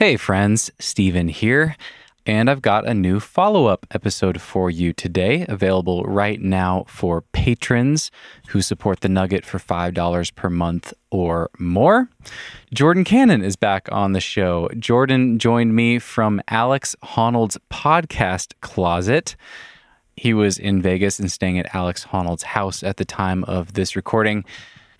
Hey, friends, Steven here. And I've got a new follow up episode for you today, available right now for patrons who support the Nugget for $5 per month or more. Jordan Cannon is back on the show. Jordan joined me from Alex Honnold's podcast closet. He was in Vegas and staying at Alex Honnold's house at the time of this recording.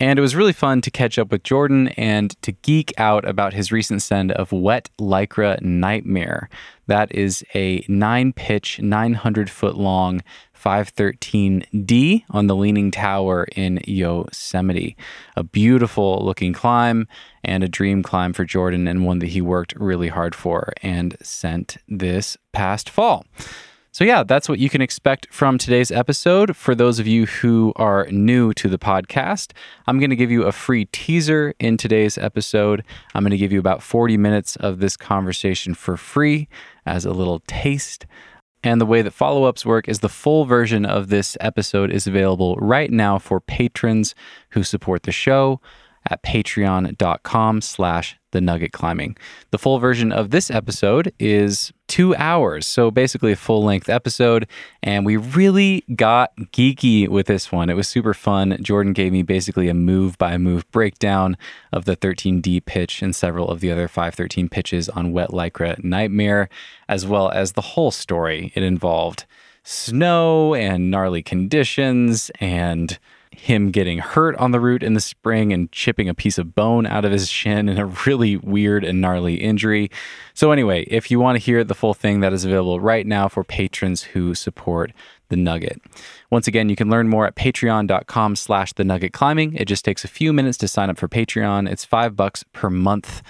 And it was really fun to catch up with Jordan and to geek out about his recent send of Wet Lycra Nightmare. That is a nine pitch, 900 foot long 513D on the Leaning Tower in Yosemite. A beautiful looking climb and a dream climb for Jordan, and one that he worked really hard for and sent this past fall. So, yeah, that's what you can expect from today's episode. For those of you who are new to the podcast, I'm going to give you a free teaser in today's episode. I'm going to give you about 40 minutes of this conversation for free as a little taste. And the way that follow ups work is the full version of this episode is available right now for patrons who support the show at patreon.com slash the nugget climbing. The full version of this episode is two hours. So basically a full length episode. And we really got geeky with this one. It was super fun. Jordan gave me basically a move by move breakdown of the 13D pitch and several of the other 513 pitches on Wet Lycra Nightmare, as well as the whole story. It involved snow and gnarly conditions and him getting hurt on the route in the spring and chipping a piece of bone out of his shin in a really weird and gnarly injury. So, anyway, if you want to hear the full thing, that is available right now for patrons who support the Nugget. Once again, you can learn more at patreon.com slash the nugget climbing. It just takes a few minutes to sign up for Patreon. It's five bucks per month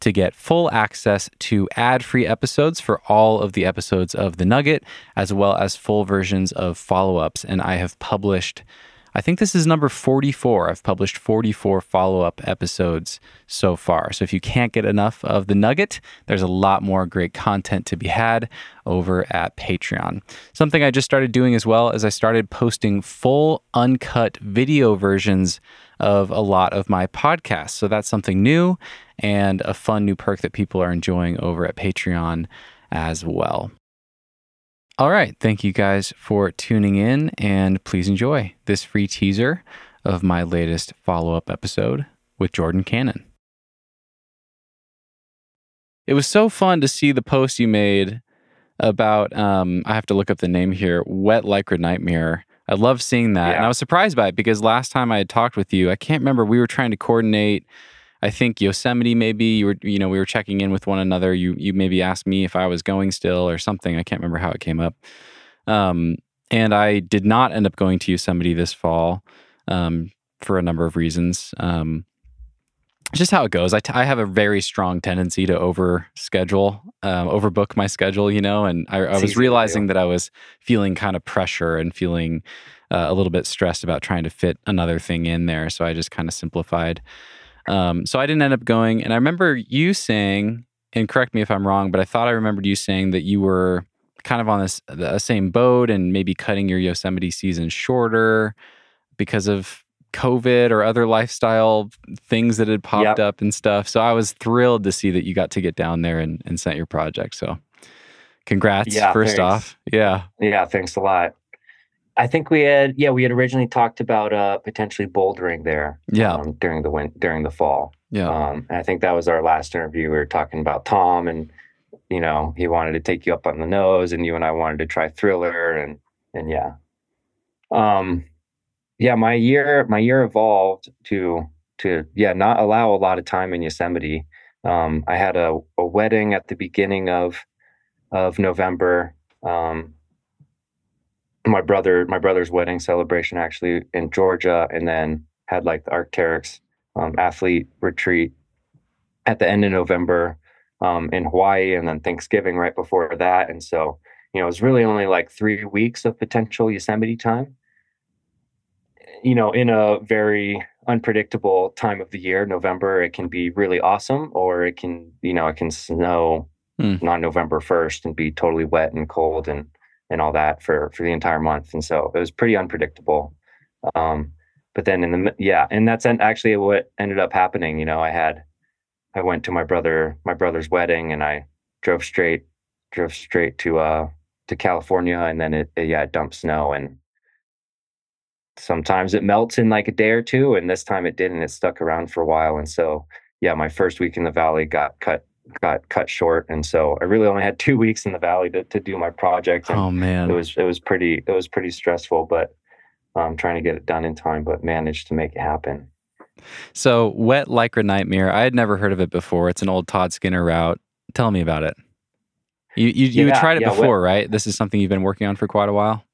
to get full access to ad free episodes for all of the episodes of The Nugget, as well as full versions of follow ups. And I have published I think this is number 44. I've published 44 follow up episodes so far. So if you can't get enough of the nugget, there's a lot more great content to be had over at Patreon. Something I just started doing as well is I started posting full uncut video versions of a lot of my podcasts. So that's something new and a fun new perk that people are enjoying over at Patreon as well. All right. Thank you guys for tuning in and please enjoy this free teaser of my latest follow up episode with Jordan Cannon. It was so fun to see the post you made about, um, I have to look up the name here, Wet Lycra Nightmare. I love seeing that. Yeah. And I was surprised by it because last time I had talked with you, I can't remember, we were trying to coordinate I think Yosemite maybe you were you know we were checking in with one another. You you maybe asked me if I was going still or something. I can't remember how it came up. Um, and I did not end up going to Yosemite this fall um, for a number of reasons. Um, just how it goes. I, t- I have a very strong tendency to over schedule, um, overbook my schedule, you know, and I, I was realizing that I was feeling kind of pressure and feeling uh, a little bit stressed about trying to fit another thing in there. So I just kind of simplified. Um, so I didn't end up going. And I remember you saying, and correct me if I'm wrong, but I thought I remembered you saying that you were kind of on this the same boat and maybe cutting your Yosemite season shorter because of COVID or other lifestyle things that had popped yep. up and stuff. So I was thrilled to see that you got to get down there and, and sent your project. So congrats yeah, first thanks. off. Yeah. Yeah. Thanks a lot. I think we had yeah we had originally talked about uh, potentially bouldering there yeah. um, during the win- during the fall. Yeah. Um, and I think that was our last interview. We were talking about Tom and you know he wanted to take you up on the nose and you and I wanted to try Thriller and and yeah. Um yeah my year my year evolved to to yeah not allow a lot of time in Yosemite. Um, I had a, a wedding at the beginning of of November. Um, my brother my brother's wedding celebration actually in Georgia, and then had like the Arc'teryx um, athlete retreat at the end of November um, in Hawaii, and then Thanksgiving right before that. And so, you know, it was really only like three weeks of potential Yosemite time. You know, in a very unpredictable time of the year, November, it can be really awesome, or it can, you know, it can snow mm. on November 1st and be totally wet and cold and and all that for for the entire month and so it was pretty unpredictable. Um, but then in the yeah and that's actually what ended up happening you know i had I went to my brother my brother's wedding and I drove straight drove straight to uh to California and then it, it yeah it dumped snow and sometimes it melts in like a day or two and this time it didn't it stuck around for a while and so yeah my first week in the valley got cut got cut short. And so i really only had two weeks in the valley to, to do my project. Oh man. it was it was pretty it was pretty stressful but I'm um trying to get it done in time but managed to make it happen. So wet lycra nightmare. I had never heard of it before. It's an old todd skinner route. Tell me about it. You you, you Yeah, tried it yeah, before right? This is something you've been working on for quite a while?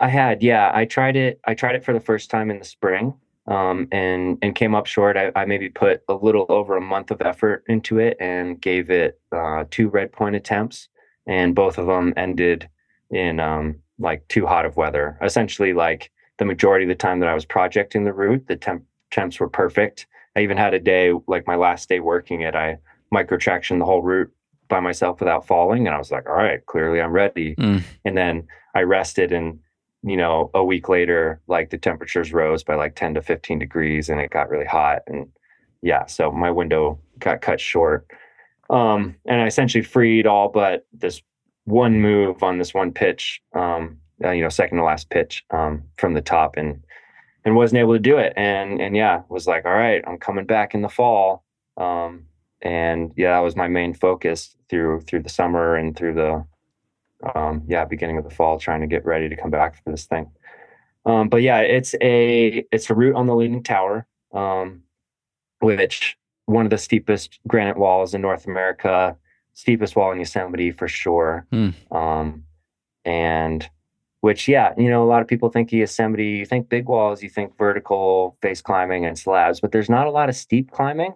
I had, yeah. I tried it. I tried it for the first time in the spring, um, and and came up short. I, I maybe put a little over a month of effort into it and gave it uh, two red point attempts, and both of them ended in um, like too hot of weather. Essentially, like the majority of the time that I was projecting the route, the temp temps were perfect. I even had a day like my last day working it. I micro traction the whole route by myself without falling, and I was like, all right, clearly I'm ready. Mm. And then I rested and you know, a week later, like the temperatures rose by like 10 to 15 degrees and it got really hot. And yeah, so my window got cut short. Um, and I essentially freed all but this one move on this one pitch, um, uh, you know, second to last pitch um, from the top and and wasn't able to do it. And and yeah, was like, all right, I'm coming back in the fall. Um, and yeah, that was my main focus through through the summer and through the um, yeah, beginning of the fall, trying to get ready to come back for this thing. Um, but yeah, it's a it's a route on the Leaning Tower, um, which one of the steepest granite walls in North America, steepest wall in Yosemite for sure. Um, and which yeah, you know, a lot of people think Yosemite, you think big walls, you think vertical face climbing and slabs, but there's not a lot of steep climbing.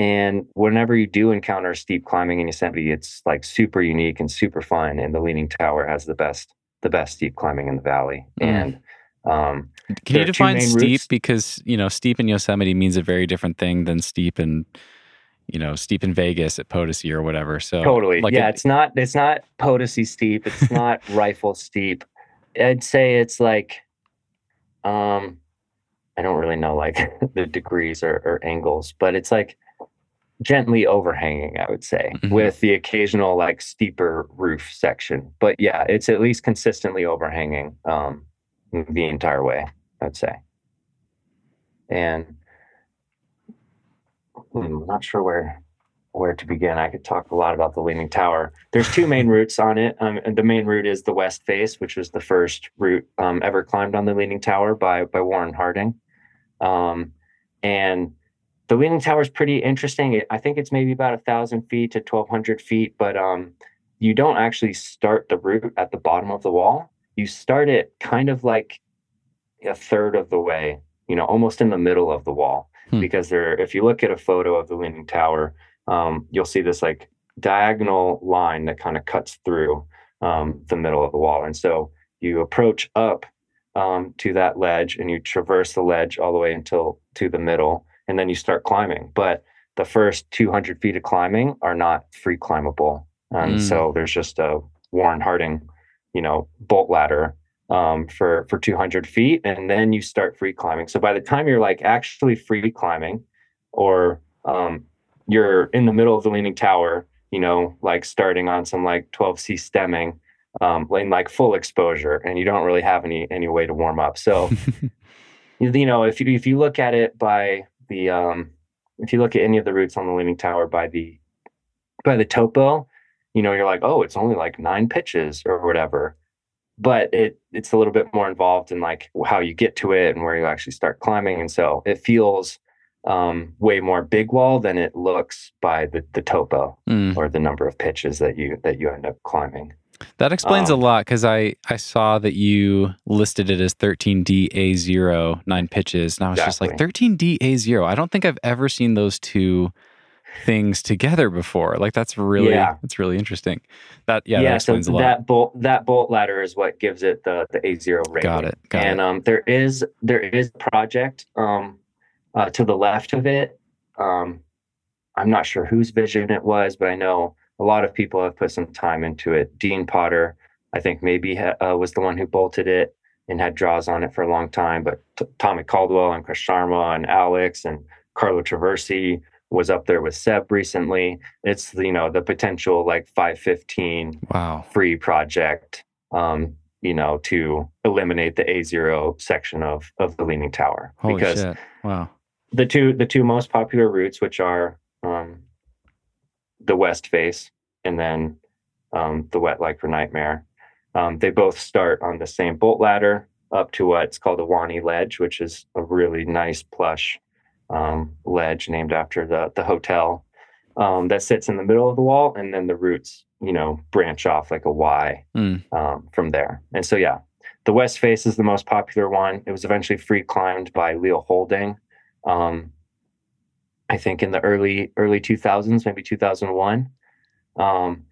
And whenever you do encounter steep climbing in Yosemite, it's like super unique and super fun. And the Leaning Tower has the best the best steep climbing in the valley. Mm. And um, Can you define steep? routes. Because you know, steep in Yosemite means a very different thing than steep in, you know, steep in Vegas at Potosi or whatever. So totally, like yeah, it- it's not it's not Potosi steep. It's not rifle steep. I'd say it's like, um, I don't really know like the degrees or, or angles, but it's like gently overhanging. I would say Mhm. with the occasional like steeper roof section, but yeah, it's at least consistently overhanging um, the entire way. I'd say, and hmm, I'm not sure where where to begin. I could talk a lot about the Leaning Tower. There's two main routes on it. Um, and the main route is the west face, which was the first route um, ever climbed on the Leaning Tower by by Warren Harding. Um, and the Leaning Tower is pretty interesting. I think it's maybe about a thousand feet to twelve hundred feet, but um, you don't actually start the route at the bottom of the wall. You start it kind of like a third of the way, you know, almost in the middle of the wall. Hmm. Because there, if you look at a photo of the Leaning Tower, um, you'll see this like diagonal line that kind of cuts through um, the middle of the wall. And so you approach up um, to that ledge and you traverse the ledge all the way until to the middle, and then you start climbing. But the first 200 feet of climbing are not free climbable. And Mm. so there's just a Warren Harding, you know, bolt ladder um, for for 200 feet, and then you start free climbing. So by the time you're like actually free climbing, or um, you're in the middle of the leaning tower, you know, like starting on some like 12C stemming, um, in like full exposure, and you don't really have any any way to warm up. So you know, if you if you look at it by the um, if you look at any of the routes on the leaning tower by the by the topo, you know, you're like, oh, it's only like nine pitches or whatever. But it it's a little bit more involved in like how you get to it and where you actually start climbing. And so it feels um, way more big wall than it looks by the, the topo Mm. or the number of pitches that you that you end up climbing. That explains Um, a lot because I, I saw that you listed it as 13DA0, nine pitches. And I was just like, 13DA0. I don't think I've ever seen those two things together before. Like, that's really, Yeah. that's really interesting. That, yeah, that so explains a lot. that bolt that bolt ladder is what gives it the the A zero rating. Got it. Got and it. um, there is there is a project um, uh, to the left of it. Um, I'm not sure whose vision it was, but I know a lot of people have put some time into it. Dean Potter, I think maybe uh, was the one who bolted it and had draws on it for a long time. But t- Tommy Caldwell and Chris Sharma and Alex and Carlo Traversi, was up there with Seb recently. It's you know the potential like 515 wow free project. Um, you know, to eliminate the A zero section of of the Leaning Tower Holy because shit. Wow. the two the two most popular routes, which are um, the west face and then um, the wet Lycra nightmare, um, they both start on the same bolt ladder up to what's called Ahwahnee ledge, which is a really nice plush um, ledge named after the the hotel um, that sits in the middle of the wall, and then the roots, you know, branch off like a Y Mm. um, from there. And so, yeah, the west face is the most popular one. It was eventually free climbed by Leo Houlding. Um, I think in the early early 2000s, maybe 2001. Um,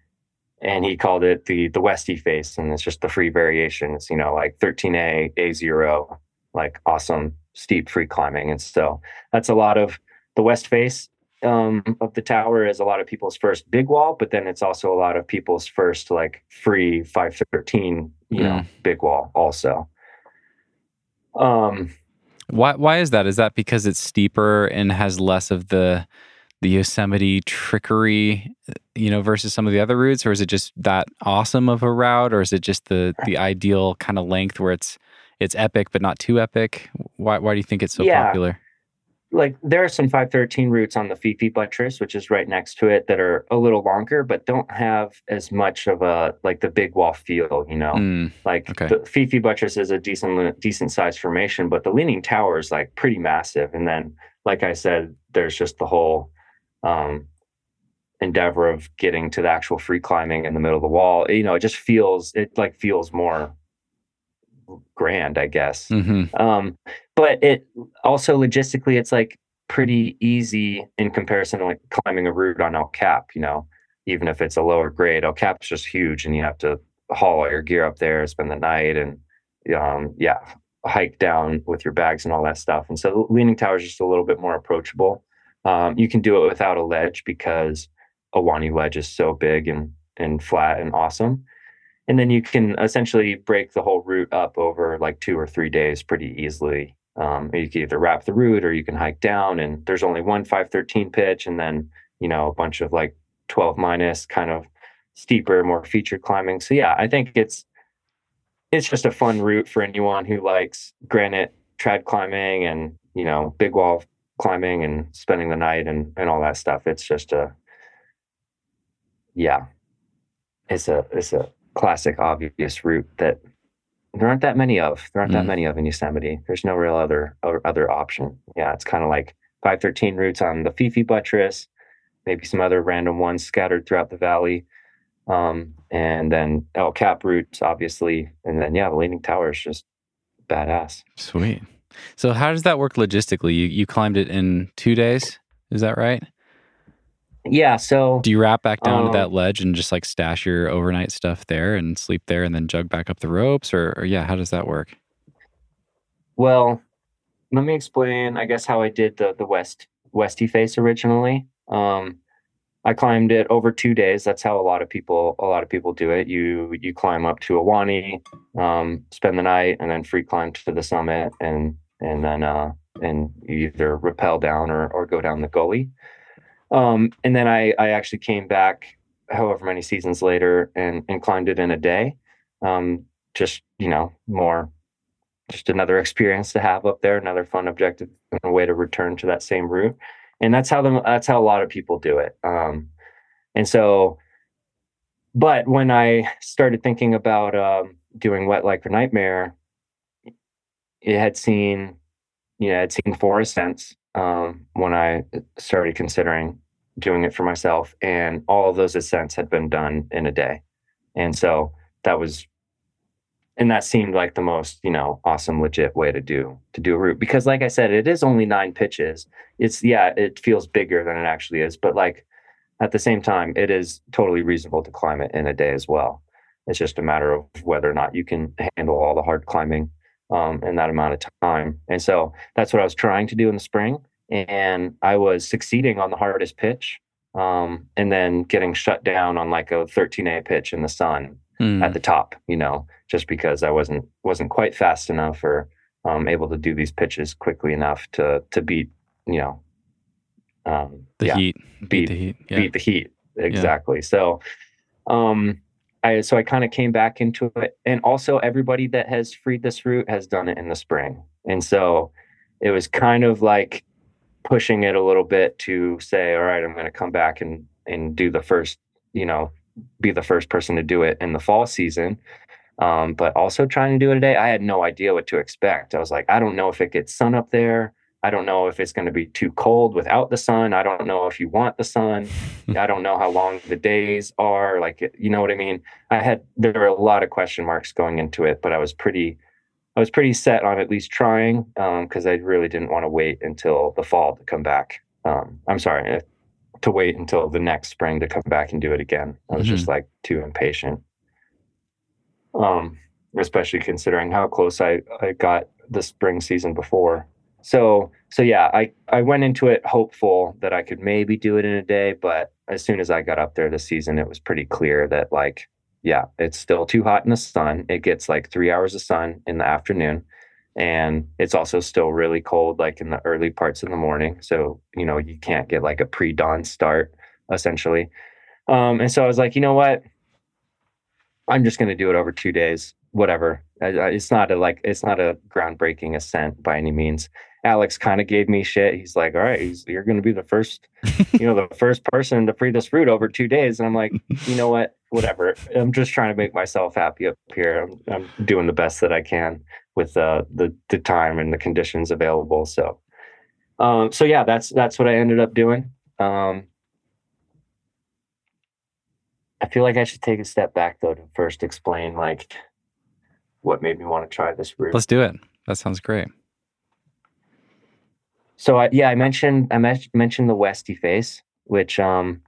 and he called it the the Westie face, and it's just the free variation. It's you know like 13A, A0, like awesome steep free climbing, and so that's a lot of the west face um, of the tower is a lot of people's first big wall, but then it's also a lot of people's first like free 513, you know, Mm. big wall also. Um, Why why is that? Is that because it's steeper and has less of the the Yosemite trickery, uh, you know, versus some of the other routes, or is it just that awesome of a route, or is it just the the ideal kind of length where it's it's epic but not too epic? Why why do you think it's so Yeah. popular? Like there are some 513 routes on the Fifi buttress, which is right next to it, that are a little longer, but don't have as much of a like the big wall feel, you know. Mm, Like Okay. the Fifi buttress is a decent decent sized formation, but the leaning tower is like pretty massive. And then, like I said, there's just the whole um, endeavor of getting to the actual free climbing in the middle of the wall. You know, it just feels it like feels more grand, I guess. hmm Um, but it also logistically, it's like pretty easy in comparison to like climbing a route on El Cap, you know, even if it's a lower grade, El Cap's just huge and you have to haul all your gear up there, spend the night and, um, yeah, hike down with your bags and all that stuff. And so the Leaning Tower is just a little bit more approachable. Um, you can do it without a ledge because Ahwahnee ledge is so big and, and flat and awesome and then you can essentially break the whole route up over like two or three days pretty easily. Um, you can either rap the route or you can hike down, and there's only one 513 pitch, and then you know a bunch of like 12 minus kind of steeper, more featured climbing. So yeah, I think it's it's just a fun route for anyone who likes granite trad climbing and you know big wall climbing and spending the night and and all that stuff. It's just a yeah, it's a it's a classic obvious route that there aren't that many of. There aren't that Mm. many of in Yosemite. There's no real other other option. Yeah, it's kind of like 513 routes on the Fifi buttress, maybe some other random ones scattered throughout the valley. Um, and then El Cap routes, obviously. And then yeah, the Leaning Tower is just badass. Sweet. So how does that work logistically? You you climbed it in two days, is that right? Yeah, so Do you rap back down to Um, that ledge and just like stash your overnight stuff there and sleep there and then jug back up the ropes or, or yeah, how does that work? Well, let me explain, I guess, how I did the the west westie face originally. Um, I climbed it over two days. That's how a lot of people a lot of people do it. You you climb up to Ahwahnee, um, spend the night, and then free climb to the summit, and and then uh, and you either rappel down or or go down the gully. Um, and then I I actually came back, however many seasons later, and and climbed it in a day. Um, just you know more just another experience to have up there, another fun objective and a way to return to that same route. And that's how the that's how a lot of people do it. Um, and so, but when I started thinking about um, doing Wet Lycra Nightmare, it had seen, you know, I'd seen four ascents um, when I started considering doing it for myself, and all those ascents had been done in a day. And so that was and that seemed like the most you know awesome legit way to do to do a route because like i said it is only nine pitches. It's yeah it feels bigger than it actually is but like at the same time it is totally reasonable to climb it in a day as well. It's just a matter of whether or not you can handle all the hard climbing um, in that amount of time and so that's what i was trying to do in the spring and i was succeeding on the hardest pitch um, and then getting shut down on like a 13a pitch in the sun Hmm. at the top, you know, just because I wasn't wasn't quite fast enough or um, able to do these pitches quickly enough to to beat, you know, um, The yeah, heat. beat the heat. Yeah. beat the heat exactly. So, um, I so I kind of came back into it, and also everybody that has freed this route has done it in the spring, and so it was kind of like pushing it a little bit to say, all right, I'm going to come back and and do the first, you know, be the first person to do it in the fall season. Um, but also trying to do it today, I had no idea what to expect. I was like, I don't know if it gets sun up there. I don't know if it's going to be too cold without the sun. I don't know if you want the sun. I don't know how long the days are. Like, you know what I mean? I had there were a lot of question marks going into it, but I was pretty, I was pretty set on at least trying because um, I really didn't want to wait until the fall to come back. Um, I'm sorry, uh, to wait until the next spring to come back and do it again. I was mm-hmm. just like too impatient. Um, especially considering how close I, I got the spring season before so so yeah i i went into it hopeful that i could maybe do it in a day but as soon as i got up there this season it was pretty clear that like yeah it's still too hot in the sun. It gets like three hours of sun in the afternoon and it's also still really cold like in the early parts of the morning. So you know you can't get like a pre-dawn start essentially. Um, and so i was like you know what? I'm just going to do it over two days whatever. It's not a like it's not a groundbreaking ascent by any means Alex kind of gave me shit. He's like, "All right, you're going to be the first, you know, the first person to free this fruit over two days." And I'm like, you know what? Whatever. I'm just trying to make myself happy up here. I'm, I'm doing the best that I can with uh, the the time and the conditions available. So, um, so yeah, that's that's what I ended up doing. Um, I feel like I should take a step back though to first explain like what made me want to try this route. Let's do it. That sounds great. So I, yeah, I mentioned I mentioned the Westie face, which um,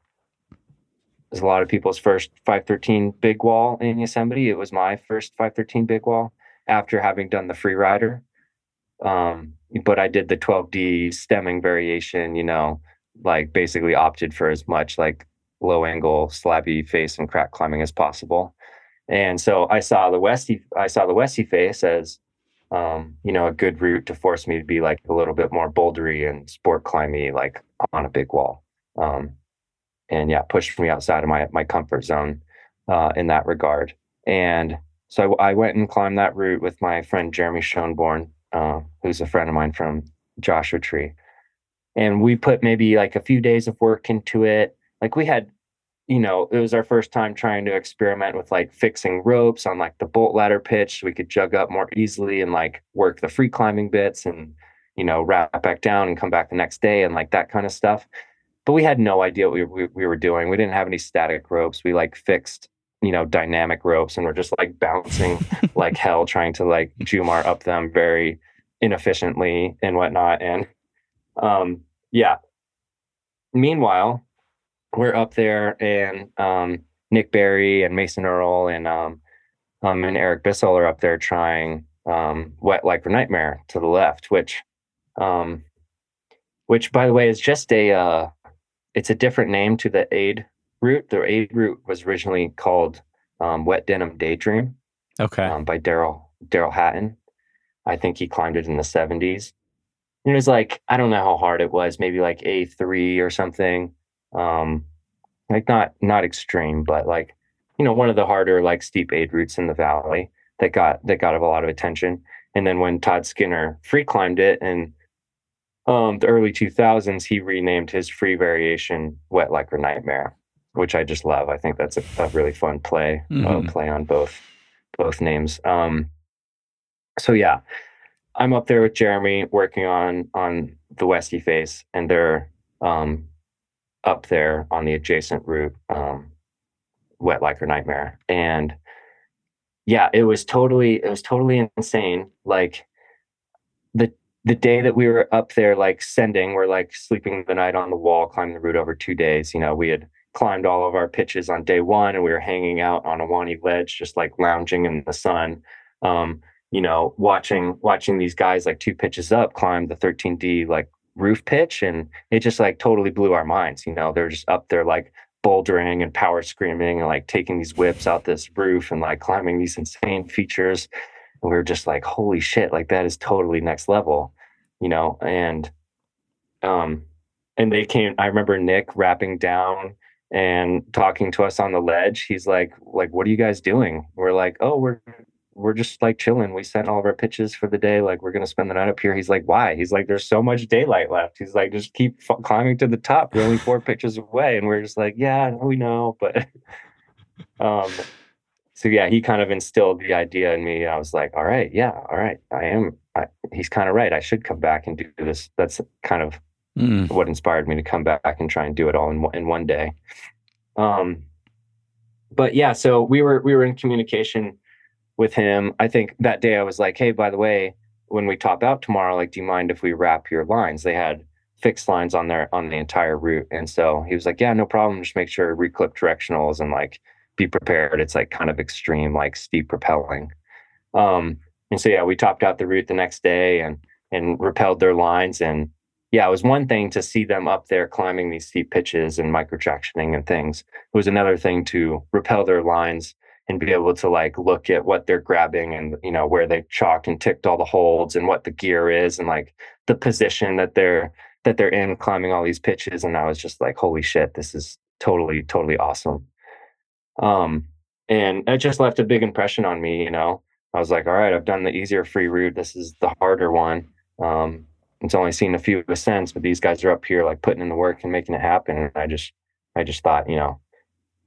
is a lot of people's first 513 big wall in Yosemite. It was my first 513 big wall after having done the Freerider. Um, but I did the 12D stemming variation, you know, like basically opted for as much like low angle slabby face and crack climbing as possible. And so I saw the Westie I saw the Westie face as um, you know, a good route to force me to be like a little bit more bouldery and sport climby, like on a big wall. Um, and yeah, pushed me outside of my my comfort zone uh, in that regard. And so I, I, went and climbed that route with my friend Jeremy Schoenborn, uh, who's a friend of mine from Joshua Tree. And we put maybe like a few days of work into it. Like we had you know, it was our first time trying to experiment with like fixing ropes on like the bolt ladder pitch so we could jug up more easily and like work the free climbing bits and, you know, rap back down and come back the next day and like that kind of stuff. But we had no idea what we, we, we were doing. We didn't have any static ropes. We like fixed, you know, dynamic ropes and we're just like bouncing like hell trying to like Jumar up them very inefficiently and whatnot. And um, yeah. Meanwhile, we're up there and um, Nick Berry and Mason Earl and um, um, and Eric Bissell are up there trying um, Wet Lycra Nightmare to the left, which um, which by the way is just a uh, it's a different name to the aid route. The aid route was originally called um, Wet Denim Daydream. Okay. Um, by Daryl Daryl Hatton. I think he climbed it in the 70s. And it was like, I don't know how hard it was, maybe like A3 or something um, like not not extreme, but like you know one of the harder like steep aid routes in the valley that got that got a lot of attention. And then when Todd Skinner free climbed it in um, the early 2000s, he renamed his free variation "Wet Lycra Nightmare," which I just love. I think that's a, a really fun play uh, mm-hmm. uh, play on both both names. Um, so yeah, I'm up there with Jeremy working on on the Westie face, and they're um, up there on the adjacent route, um, Wet Lycra Nightmare. And yeah, it was totally, it was totally insane. Like the, the day that we were up there, like sending, we're like sleeping the night on the wall, climbing the route over two days. You know, we had climbed all of our pitches on day one and we were hanging out on Ahwahnee ledge, just like lounging in the sun. Um, you know, watching watching these guys like two pitches up climb the 13D like roof pitch and it just like totally blew our minds you know they're just up there like bouldering and power screaming and like taking these whips out this roof and like climbing these insane features and we are just like holy shit like that is totally next level you know and um and they came. I remember Nick rapping down and talking to us on the ledge. He's like, like, what are you guys doing? We're like, oh, we're we're just like chilling. We sent all of our pitches for the day. Like we're gonna spend the night up here. He's like, why? He's like, there's so much daylight left. He's like, just keep f- climbing to the top. You're only four pitches away, and we're just like, yeah, we know, but um, so yeah, he kind of instilled the idea in me. I was like, all right, yeah, all right, I am. I, he's kind of right. I should come back and do this. That's kind of mm. what inspired me to come back and try and do it all in in one day. Um, but yeah, so we were we were in communication with him. I think that day I was like, hey, by the way, when we top out tomorrow, like, do you mind if we rap your lines? They had fixed lines on their on the entire route, and so he was like, yeah, no problem. Just make sure reclip directionals and like be prepared. It's like kind of extreme, like steep rappelling. Um, and so yeah, we topped out the route the next day and and repelled their lines. And yeah, it was one thing to see them up there climbing these steep pitches and microtractioning and things. It was another thing to repel their lines and be able to like look at what they're grabbing and you know where they chalked and ticked all the holds and what the gear is and like the position that they're that they're in climbing all these pitches and i was just like holy shit this is totally totally awesome um, and it just left a big impression on me, you know. I was like, all right, I've done the easier free route. This is the harder one. Um, it's only seen a few ascents, but these guys are up here like putting in the work and making it happen. And I just I just thought, you know,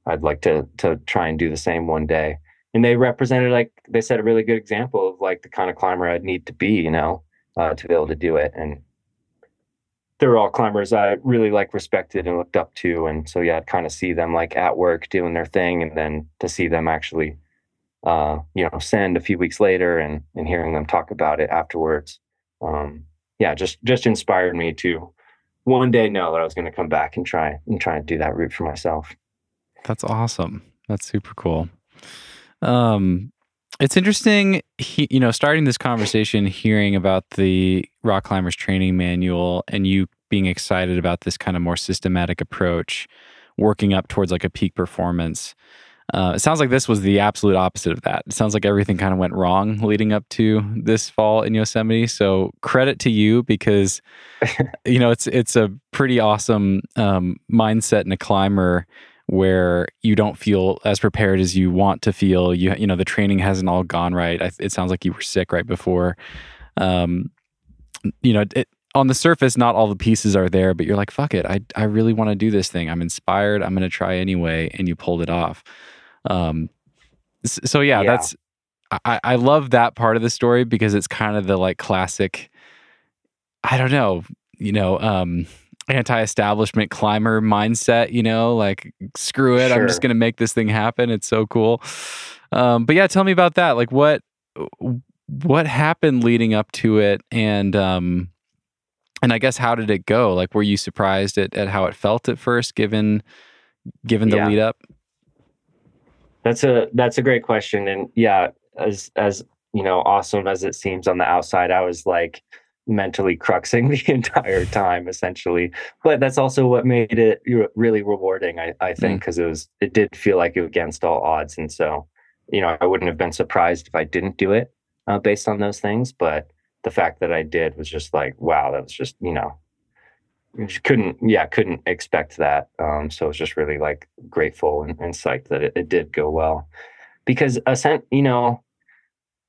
I'd like to to try and do the same one day. And they represented like they set a really good example of like the kind of climber I'd need to be, you know, uh, to be able to do it. And they're all climbers I really like respected and looked up to. And so yeah, I'd kind of see them like at work doing their thing and then to see them actually uh, you know, send a few weeks later and and hearing them talk about it afterwards. Um, yeah, just just inspired me to one day know that I was going to come back and try and try and do that route for myself. That's awesome. That's super cool. Um, it's interesting, he, you know, starting this conversation, hearing about the rock climbers training manual, and you being excited about this kind of more systematic approach, working up towards like a peak performance. Uh, it sounds like this was the absolute opposite of that. It sounds like everything kind of went wrong leading up to this fall in Yosemite. So credit to you because you know it's it's a pretty awesome um, mindset in a climber where you don't feel as prepared as you want to feel. You you know the training hasn't all gone right. I, it sounds like you were sick right before. Um, you know, it, on the surface, not all the pieces are there, but you're like, fuck it, I I really want to do this thing. I'm inspired. I'm going to try anyway, and you pulled it off. Um, so yeah, yeah. that's I I love that part of the story because it's kind of the like classic. I don't know, you know. um anti-establishment climber mindset you know like screw it sure. i'm just gonna make this thing happen it's so cool um, but yeah tell me about that like what what happened leading up to it and um and i guess how did it go like were you surprised at, at how it felt at first given given the yeah. lead up that's a that's a great question and yeah as as you know awesome as it seems on the outside i was like mentally cruxing the entire time essentially. But that's also what made it really rewarding i, I think because mm. it was it did feel like it was against all odds. And so you know i wouldn't have been surprised if i didn't do it uh, based on those things. But the fact that i did was just like wow that was just you know just couldn't yeah couldn't expect that. Um, so was just really like grateful and, and psyched that it, it did go well. Because ascent you know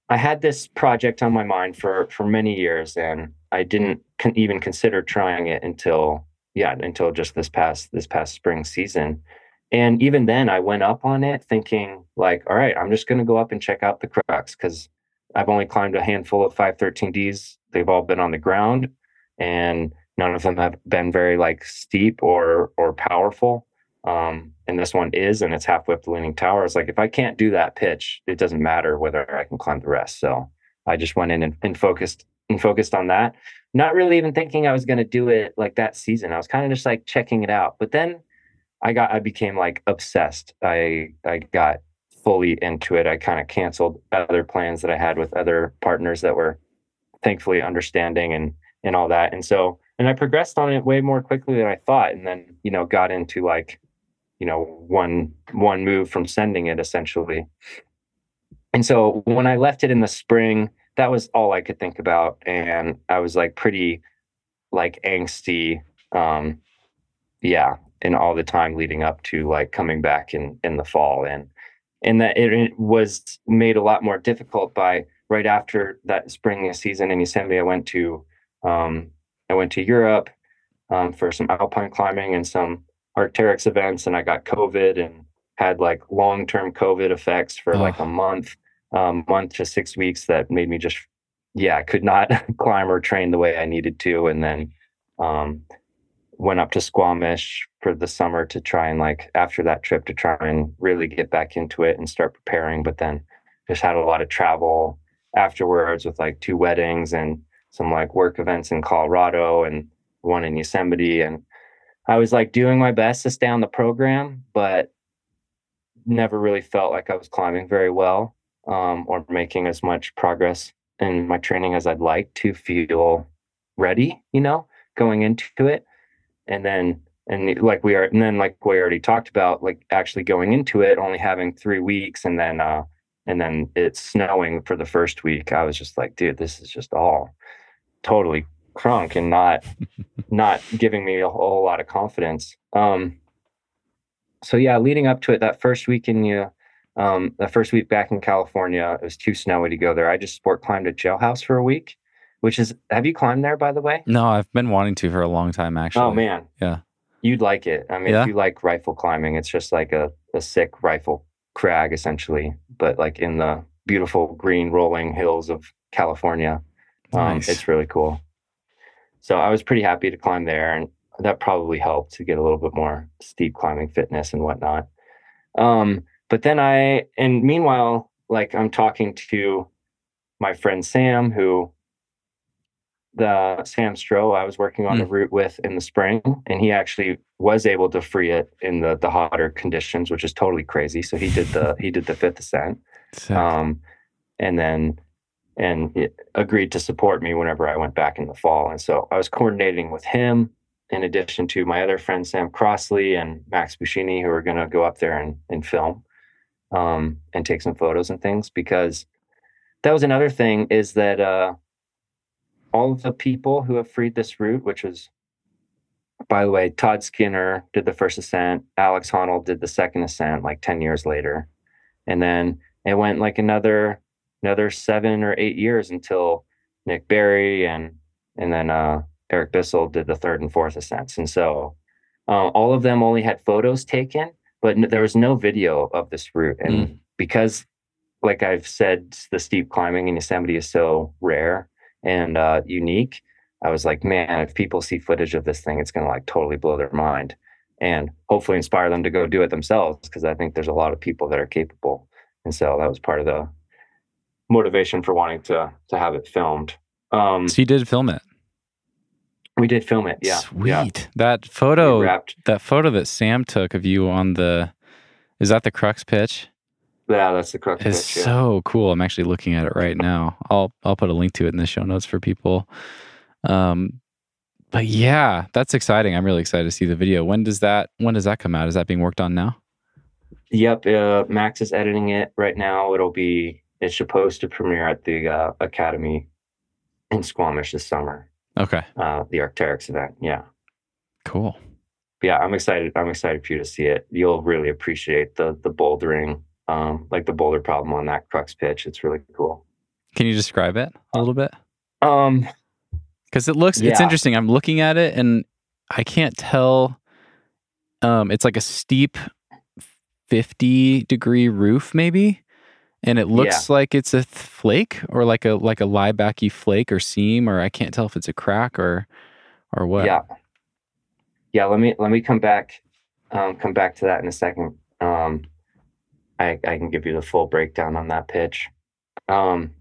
I had this project on my mind for for many years, and I didn't con- even consider trying it until yeah until just this past this past spring season. And even then, I went up on it thinking like, all right, I'm just going to go up and check out the crux because I've only climbed a handful of 513Ds. They've all been on the ground, and none of them have been very like steep or or powerful. Um, and this one is, and it's halfway up the leaning tower. It's like if I can't do that pitch, it doesn't matter whether I can climb the rest. So I just went in and, and focused and focused on that. Not really even thinking I was going to do it like that season. I was kind of just like checking it out. But then I got I became like obsessed. I I got fully into it. I kind of canceled other plans that I had with other partners that were thankfully understanding and and all that. And so and I progressed on it way more quickly than I thought. And then you know got into like you know one one move from sending it essentially and so when i left it in the spring that was all i could think about and i was like pretty like angsty um yeah, and all the time leading up to like coming back in in the fall and and that it, it was made a lot more difficult by right after that spring season in Yosemite. I went to um, I went to Europe um, for some alpine climbing and some Arc'teryx events, and I got COVID and had like long term COVID effects for oh. like a month, um, month to six weeks that made me just yeah, I could not climb or train the way I needed to, and then um, went up to Squamish for the summer to try and like after that trip to try and really get back into it and start preparing. But then just had a lot of travel afterwards with like two weddings and some like work events in Colorado and one in Yosemite. And I was like doing my best to stay on the program, but never really felt like I was climbing very well um, or making as much progress in my training as I'd like to feel ready, you know, going into it. And then and like we are and then like we already talked about like actually going into it only having three weeks and then uh and then it's snowing for the first week. I was just like dude this is just all totally crunk and not not giving me a whole lot of confidence um so yeah leading up to it that first week in you um the first week back in california it was too snowy to go there i just sport climbed a jailhouse for a week which is have you climbed there by the way? No, I've been wanting to for a long time actually. Oh man. Yeah. You'd like it. I mean, yeah. if you like rifle climbing, it's just like a, a sick rifle crag essentially, but like in the beautiful green rolling hills of California. Um, nice. It's really cool. So I was pretty happy to climb there, and that probably helped to get a little bit more steep climbing fitness and whatnot. Um, but then I, and meanwhile, like I'm talking to my friend Sam, who the Sam Stroh I was working on mm. the route with in the spring, and he actually was able to free it in the the hotter conditions, which is totally crazy. So he did the he did the fifth ascent, um, and then and agreed to support me whenever I went back in the fall. And so I was coordinating with him in addition to my other friend Sam Crossley and Max Buschini, who are going to go up there and, and film um, and take some photos and things because that was another thing is that uh, all of the people who have freed this route, which was, by the way, Todd Skinner did the first ascent, Alex Honnold did the second ascent like 10 years later. And then it went like another another seven or eight years until Nick Berry and and then uh, Eric Bissell did the third and fourth ascents. And so uh, all of them only had photos taken, but there was no video of this route. And mm. because, like I've said, the steep climbing in Yosemite is so rare, and uh, unique. I was like, man, if people see footage of this thing, it's going to like totally blow their mind and hopefully inspire them to go do it themselves because I think there's a lot of people that are capable. And so that was part of the motivation for wanting to to have it filmed. Um, so you did film it. We did film it. Yeah. Sweet. Yeah. That photo. That photo that Sam took of you on the. Is that the crux pitch? Yeah, that's the crux. It's pitch, yeah. so cool. I'm actually looking at it right now. I'll I'll put a link to it in the show notes for people. Um, but yeah, that's exciting. I'm really excited to see the video. When does that when does that come out? Is that being worked on now? Yep, uh, Max is editing it right now. It'll be it's supposed to premiere at the uh, Academy in Squamish this summer. Okay. Uh, the Arc'teryx event. Yeah. Cool. yeah, I'm excited. I'm excited for you to see it. You'll really appreciate the the bouldering um, like the boulder problem on that crux pitch. It's really cool. Can you describe it a little bit? Um, because it looks, yeah. it's interesting. I'm looking at it and I can't tell. Um, it's like a steep 50 degree roof, maybe, and it looks yeah. like it's a flake or like a like a liebacky flake or seam, or I can't tell if it's a crack or or what. Yeah, yeah. Let me let me come back, um, come back to that in a second. Um, I, I can give you the full breakdown on that pitch. Um,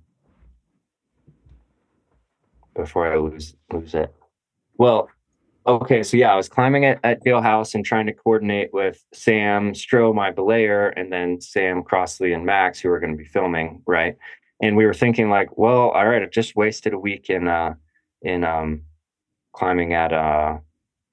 before I lose lose it. Well, okay, so yeah, I was climbing at, at Jailhouse and trying to coordinate with Sam Stroh, my belayer, and then Sam Crossley and Max, who were going to be filming, right? And we were thinking like, well, all right, I just wasted a week in uh in um climbing at uh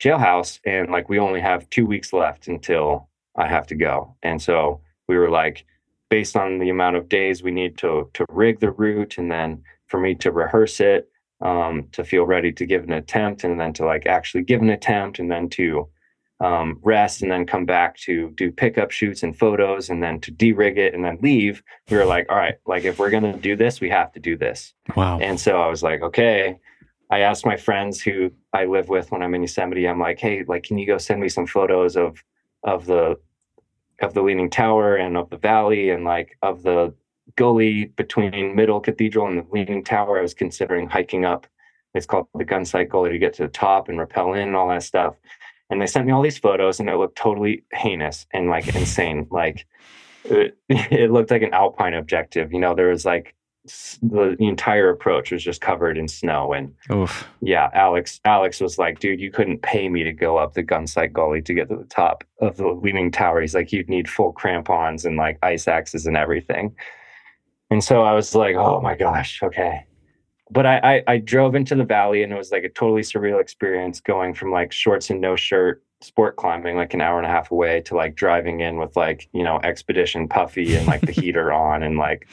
Jailhouse, and like we only have two weeks left until I have to go, and so we were like, based on the amount of days we need to to rig the route, and then for me to rehearse it, um, to feel ready to give an attempt, and then to like actually give an attempt, and then to um, rest and then come back to do pickup shoots and photos and then to de-rig it and then leave. We were like all right like if we're going to do this we have to do this. Wow. And so i was like okay. I asked my friends who i live with when i'm in yosemite i'm like hey like can you go send me some photos of of the of the leaning tower and of the valley and like of the gully between middle cathedral and the leaning tower i was considering hiking up. It's called the gunsight gully to get to the top and rappel in and all that stuff. And they sent me all these photos and it looked totally heinous and like insane. Like it, it, looked like an alpine objective you know? There was like the, the, entire approach was just covered in snow and Oof. yeah alex alex was like dude you couldn't pay me to go up the gunsight gully to get to the top of the leaning tower. He's like you'd need full crampons and like ice axes and everything and so i was like oh my gosh okay. But I, I, I drove into the valley and it was like a totally surreal experience going from like shorts and no shirt sport climbing like an hour and a half away to like driving in with like you know expedition puffy and like the heater on and like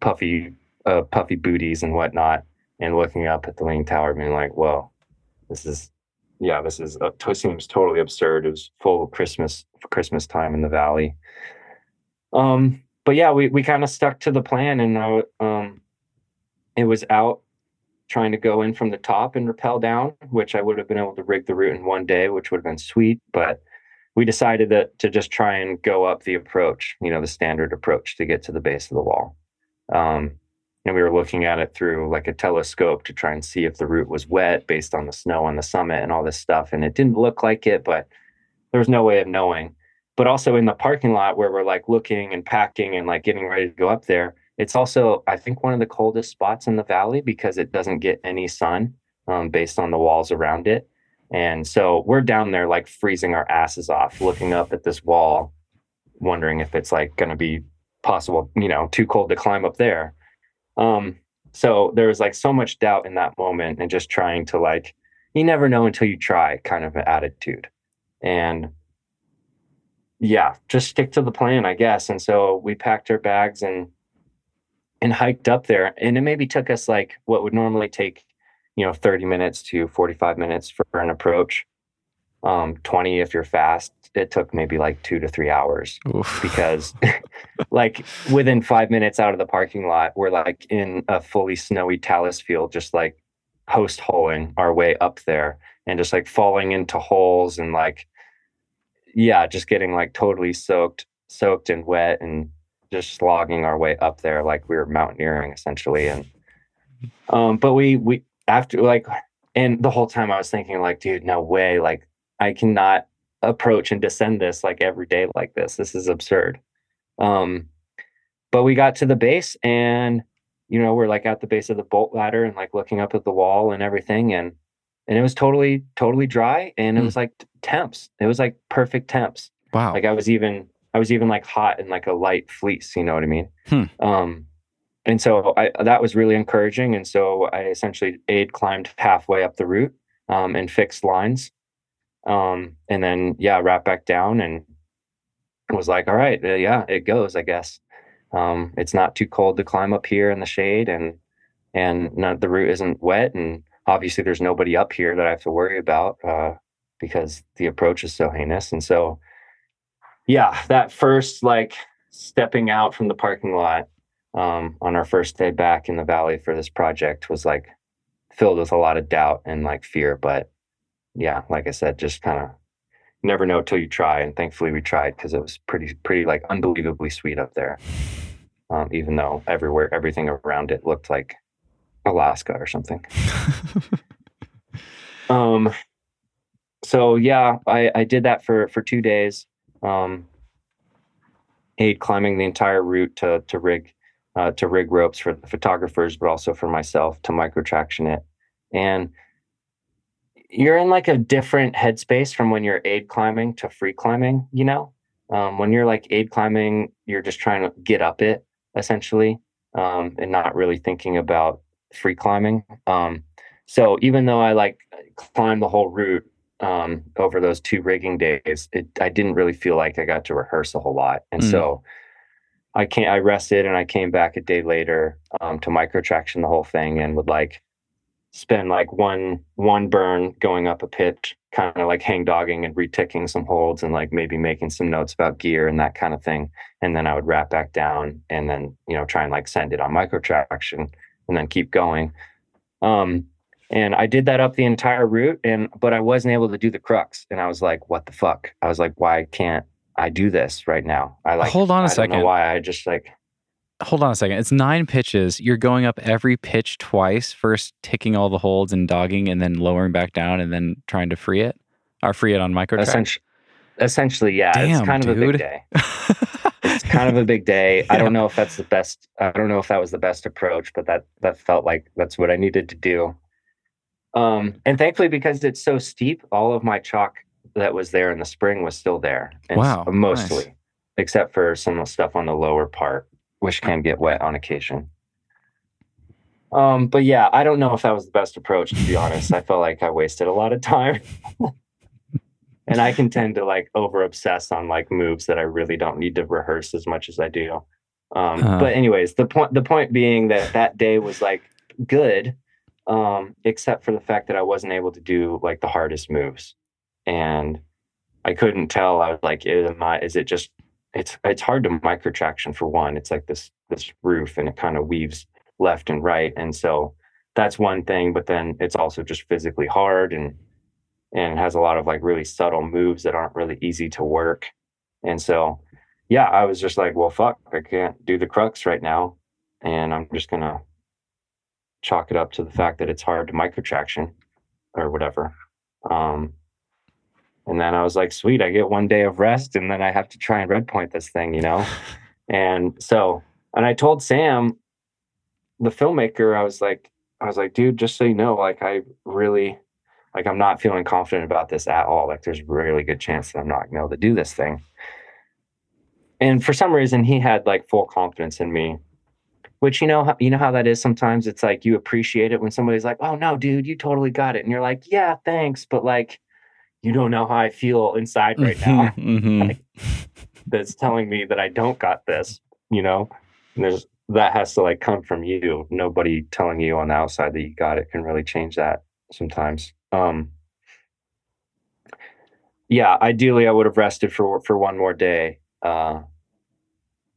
puffy uh, puffy booties and whatnot and looking up at the leaning tower being like whoa this is yeah this is uh, seems totally absurd. It was full christmas christmas time in the valley. Um but yeah we, we kind of stuck to the plan and uh, um it was out trying to go in from the top and rappel down, which I would have been able to rig the route in one day, which would have been sweet. But we decided that to just try and go up the approach, you know, the standard approach to get to the base of the wall. Um, and we were looking at it through like a telescope to try and see if the route was wet based on the snow on the summit and all this stuff. And it didn't look like it, but there was no way of knowing. But also in the parking lot where we're like looking and packing and like getting ready to go up there, it's also, I think, one of the coldest spots in the valley because it doesn't get any sun um, based on the walls around it. And so we're down there like freezing our asses off, looking up at this wall, wondering if it's like going to be possible, you know, too cold to climb up there. Um, so there was like so much doubt in that moment and just trying to like, you never know until you try kind of an attitude. And yeah, just stick to the plan, I guess. And so we packed our bags and and hiked up there and it maybe took us like what would normally take you know 30 minutes to 45 minutes for an approach um 20 if you're fast it took maybe like two to three hours Oof. because like within five minutes out of the parking lot we're like in a fully snowy talus field just like post holing our way up there and just like falling into holes and like yeah just getting like totally soaked soaked and wet and just slogging our way up there like we were mountaineering essentially and um but we we after like and the whole time i was thinking like dude no way like i cannot approach and descend this like every day like this. This is absurd. Um but we got to the base and you know we're like at the base of the bolt ladder and like looking up at the wall and everything and and it was totally totally dry and it mm. was like temps it was like perfect temps wow like i was even I was even like hot in like a light fleece, you know what I mean? Hmm. Um, and so I, that was really encouraging. And so I essentially aid climbed halfway up the route um, and fixed lines. Um, and then, yeah, rap back down and was like, all right, uh, yeah, it goes, I guess. Um, it's not too cold to climb up here in the shade and, and not, the route isn't wet. And obviously there's nobody up here that I have to worry about uh, because the approach is so heinous. And so, yeah, that first like stepping out from the parking lot um, on our first day back in the valley for this project was like filled with a lot of doubt and like fear. But yeah, like I said, just kind of never know till you try. And thankfully we tried because it was pretty, pretty like unbelievably sweet up there. Um, even though everywhere, everything around it looked like Alaska or something. um, so yeah, I, I did that for, for two days um, aid climbing the entire route to to rig uh, to rig ropes for the photographers, but also for myself to Micro Traxion it. And you're in like a different headspace from when you're aid climbing to free climbing. You know, um, when you're like aid climbing, you're just trying to get up it essentially, um, and not really thinking about free climbing. Um, so even though I like climbed the whole route, um, over those two rigging days, it, I didn't really feel like I got to rehearse a whole lot. And mm. so I can't, I rested and I came back a day later um, to MicroTraxion the whole thing and would like spend like one one burn going up a pitch, kind of like hang dogging and reticking some holds and like maybe making some notes about gear and that kind of thing. And then I would rap back down and then, you know, try and like send it on Micro Traxion and then keep going. Um, and I did that up the entire route and but I wasn't able to do the crux. And I was like, what the fuck? I was like, why can't I do this right now? I like hold on a I second. Why I just like hold on a second. It's nine pitches. You're going up every pitch twice, first ticking all the holds and dogging, and then lowering back down, and then trying to free it or free it on micro essentially, essentially, yeah. Damn, it's kind dude. of a big day. kind of a big day. Yeah. I don't know if that's the best. I don't know if that was the best approach, but that that felt like that's what I needed to do. Um, and thankfully, because it's so steep, all of my chalk that was there in the spring was still there. And Wow, mostly, nice. except for some of the stuff on the lower part, which can get wet on occasion. Um, but yeah, I don't know if that was the best approach. To be honest, I felt like I wasted a lot of time. and I can tend to like over obsess on like moves that I really don't need to rehearse as much as I do. Um, Uh-huh. But anyways, the point the point being that that day was like good, um, except for the fact that I wasn't able to do like the hardest moves, and I couldn't tell. I was like, am I? Is it just? It's it's hard to Micro Traxion for one. It's like this this roof, and it kind of weaves left and right, and so that's one thing. But then it's also just physically hard and and has a lot of like really subtle moves that aren't really easy to work. And so, yeah, I was just like, well, fuck, I can't do the crux right now. And I'm just going to chalk it up to the fact that it's hard to MicroTraxion or whatever. Um, and then I was like, sweet, I get one day of rest and then I have to try and red point this thing, you know? and so, and I told Sam, the filmmaker, I was like, I was like, dude, just so you know, like, I really, like I'm not feeling confident about this at all. Like there's a really good chance that I'm not gonna be able to do this thing. And for some reason, he had like full confidence in me, which you know, you know how that is. Sometimes it's like you appreciate it when somebody's like, "Oh no, dude, you totally got it," and you're like, "Yeah, thanks," but like, you don't know how I feel inside right now. Mhm. Like, that's telling me that I don't got this. You know, and there's that has to like come from you. Nobody telling you on the outside that you got it can really change that sometimes. Um, yeah, ideally, I would have rested for for one more day. Uh,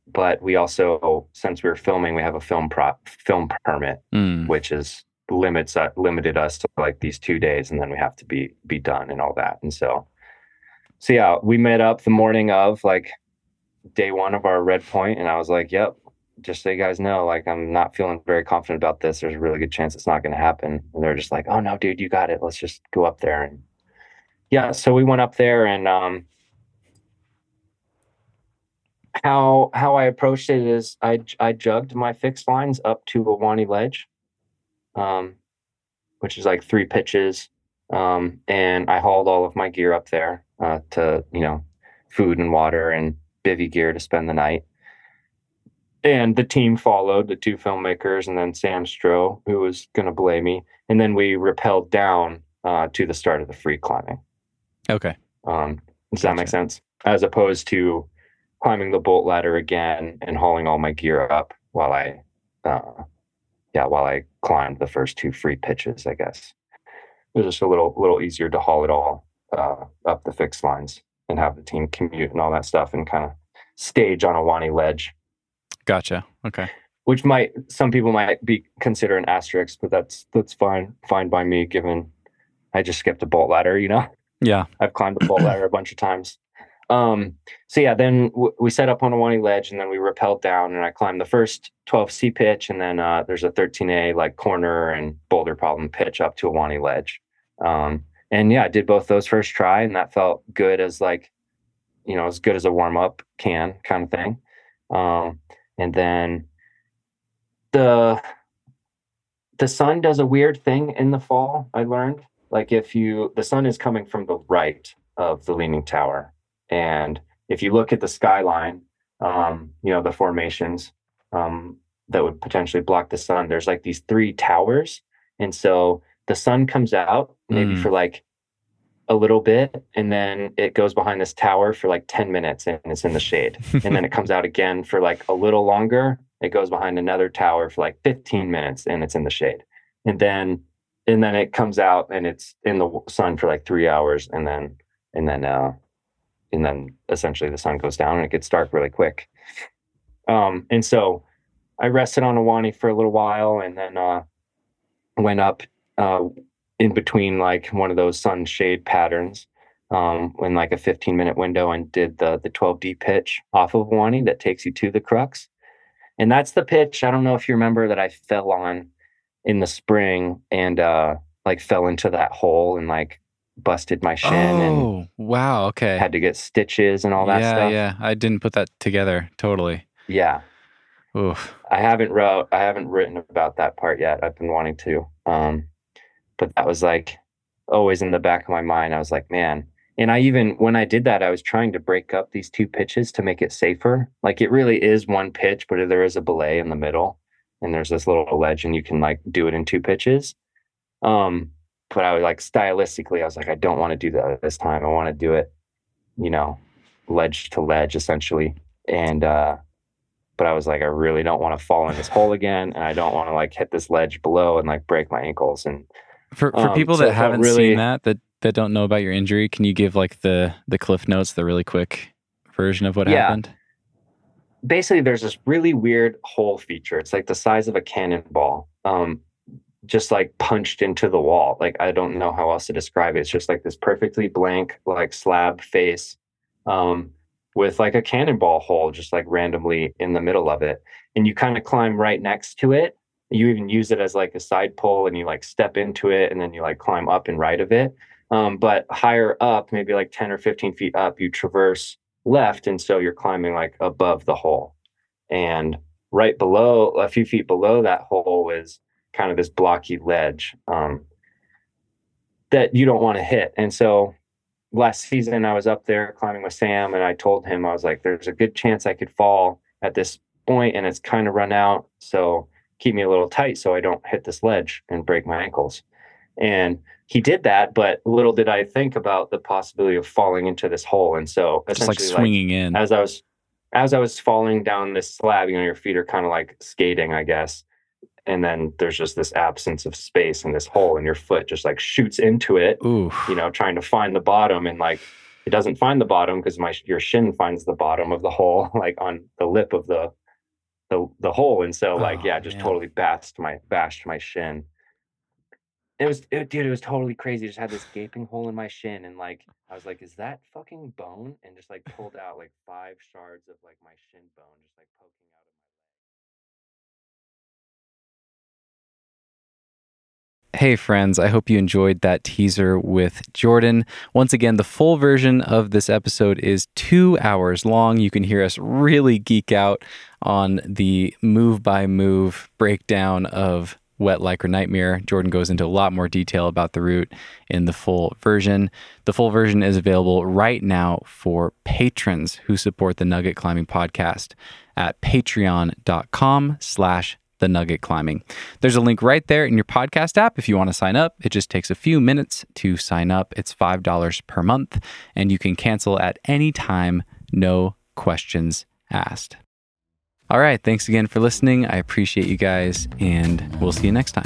but we also, since we were filming, we have a film prop film permit, Mm. which is limits uh, limited us to like these two days, and then we have to be be done and all that. And so, so yeah, we met up the morning of like day one of our red point, and I was like, "Yep, just so you guys know, like I'm not feeling very confident about this. There's a really good chance it's not going to happen." And they're just like, "Oh no, dude, you got it. Let's just go up there." And yeah, so we went up there, and um, how how I approached it is I I jugged my fixed lines up to Ahwahnee ledge, um, which is like three pitches, um, and I hauled all of my gear up there uh, to you know food and water and bivy gear to spend the night. And the team followed the two filmmakers and then Sam Stroh, who was going to blame me, and then we rappelled down uh, to the start of the free climbing. Okay. Um, does that make sense? As opposed to climbing the bolt ladder again and hauling all my gear up while I, uh, yeah, while I climbed the first two free pitches. I guess it was just a little, little easier to haul it all uh, up the fixed lines and have the team commute and all that stuff and kind of stage on Ahwahnee ledge, Gotcha. Okay. which might some people might be consider an asterisk, but that's that's fine, fine by me given I just skipped a bolt ladder, you know. Yeah. I've climbed a bolt ladder a bunch of times. Um, so yeah, then w- we set up on Ahwahnee ledge and then we rappelled down and I climbed the first 12C pitch and then uh, there's a 13A like corner and boulder problem pitch up to Ahwahnee ledge. Um, and yeah, I did both those first try and that felt good as like, you know, as good as a warm up can kind of thing. Um, and then the the sun does a weird thing in the fall, I learned. Like if you the sun is coming from the right of the leaning tower. And if you look at the skyline um you know the formations um that would potentially block the sun there's like these three towers. And so the sun comes out maybe Mm. for like a little bit and then it goes behind this tower for like 10 minutes and it's in the shade. And then it comes out again for like a little longer. It goes behind another tower for like 15 minutes and it's in the shade. And then and then it comes out and it's in the sun for like three hours, and then and then uh, and then essentially the sun goes down and it gets dark really quick. Um, and so I rested on Ahwahnee for a little while, and then uh, went up uh, in between like one of those sun shade patterns um, in like a 15 minute window and did the the 12D pitch off of Ahwahnee that takes you to the crux. And that's the pitch. I don't know if you remember that I fell on in the spring and uh like fell into that hole and like busted my shin oh, and wow. Okay. had to get stitches and all that yeah, stuff. yeah. I didn't put that together. Totally. Yeah. Oof. I haven't wrote I haven't written about that part yet. I've been wanting to. Um but that was like always in the back of my mind. I was like, man. And I even when I did that, I was trying to break up these two pitches to make it safer. Like it really is one pitch, but there is a belay in the middle and there's this little ledge and you can like do it in two pitches. Um, but I was like stylistically, I was like, I don't want to do that this time. I want to do it, you know, ledge to ledge essentially. And uh but I was like, I really don't want to fall in this hole again, and I don't want to like hit this ledge below and like break my ankles. And For for Um, people so that haven't really- seen that, that that don't know about your injury, can you give like the the cliff notes, the really quick version of what Yeah. happened? basically, there's this really weird hole feature. It's like the size of a cannonball, um, just like punched into the wall. Like I don't know how else to describe it. It's just like this perfectly blank like slab face, um, with like a cannonball hole just like randomly in the middle of it, and you kind of climb right next to it. You even use it as like a side pole, and you like step into it, and then you like climb up and right of it. Um, but higher up, maybe like 10 or 15 feet up, you traverse left. And so you're climbing like above the hole. And right below, a few feet below that hole is kind of this blocky ledge um, that you don't want to hit. And so last season, I was up there climbing with Sam, and I told him, I was like, there's a good chance I could fall at this point, and it's kind of run out. So keep me a little tight so I don't hit this ledge and break my ankles. And he did that, but little did I think about the possibility of falling into this hole. And so Just like swinging in. as I was as I was falling down this slab, you know, your feet are kind of like skating, I guess. And then there's just this absence of space in this hole, and your foot just like shoots into it, Ooh. you know, trying to find the bottom, and like it doesn't find the bottom because my your shin finds the bottom of the hole, like on the lip of the the the hole, and so like Oh, yeah, just man. totally bashed my bashed my shin. It was, it, dude, it was totally crazy. Just had this gaping hole in my shin, and like I was like, "Is that fucking bone?" And just like pulled out like five shards of like my shin bone, just like poking out of my. Hey, friends, I hope you enjoyed that teaser with Jordan. Once again, the full version of this episode is two hours long. You can hear us really geek out on the move by move breakdown of Wet Lycra Nightmare. Jordan goes into a lot more detail about the route in the full version. The full version is available right now for patrons who support the Nugget Climbing Podcast at patreon.com slash the nugget climbing. There's a link right there in your podcast app if you want to sign up. It just takes a few minutes to sign up. It's $5 per month, and you can cancel at any time, no questions asked. All right. Thanks again for listening. I appreciate you guys, and we'll see you next time.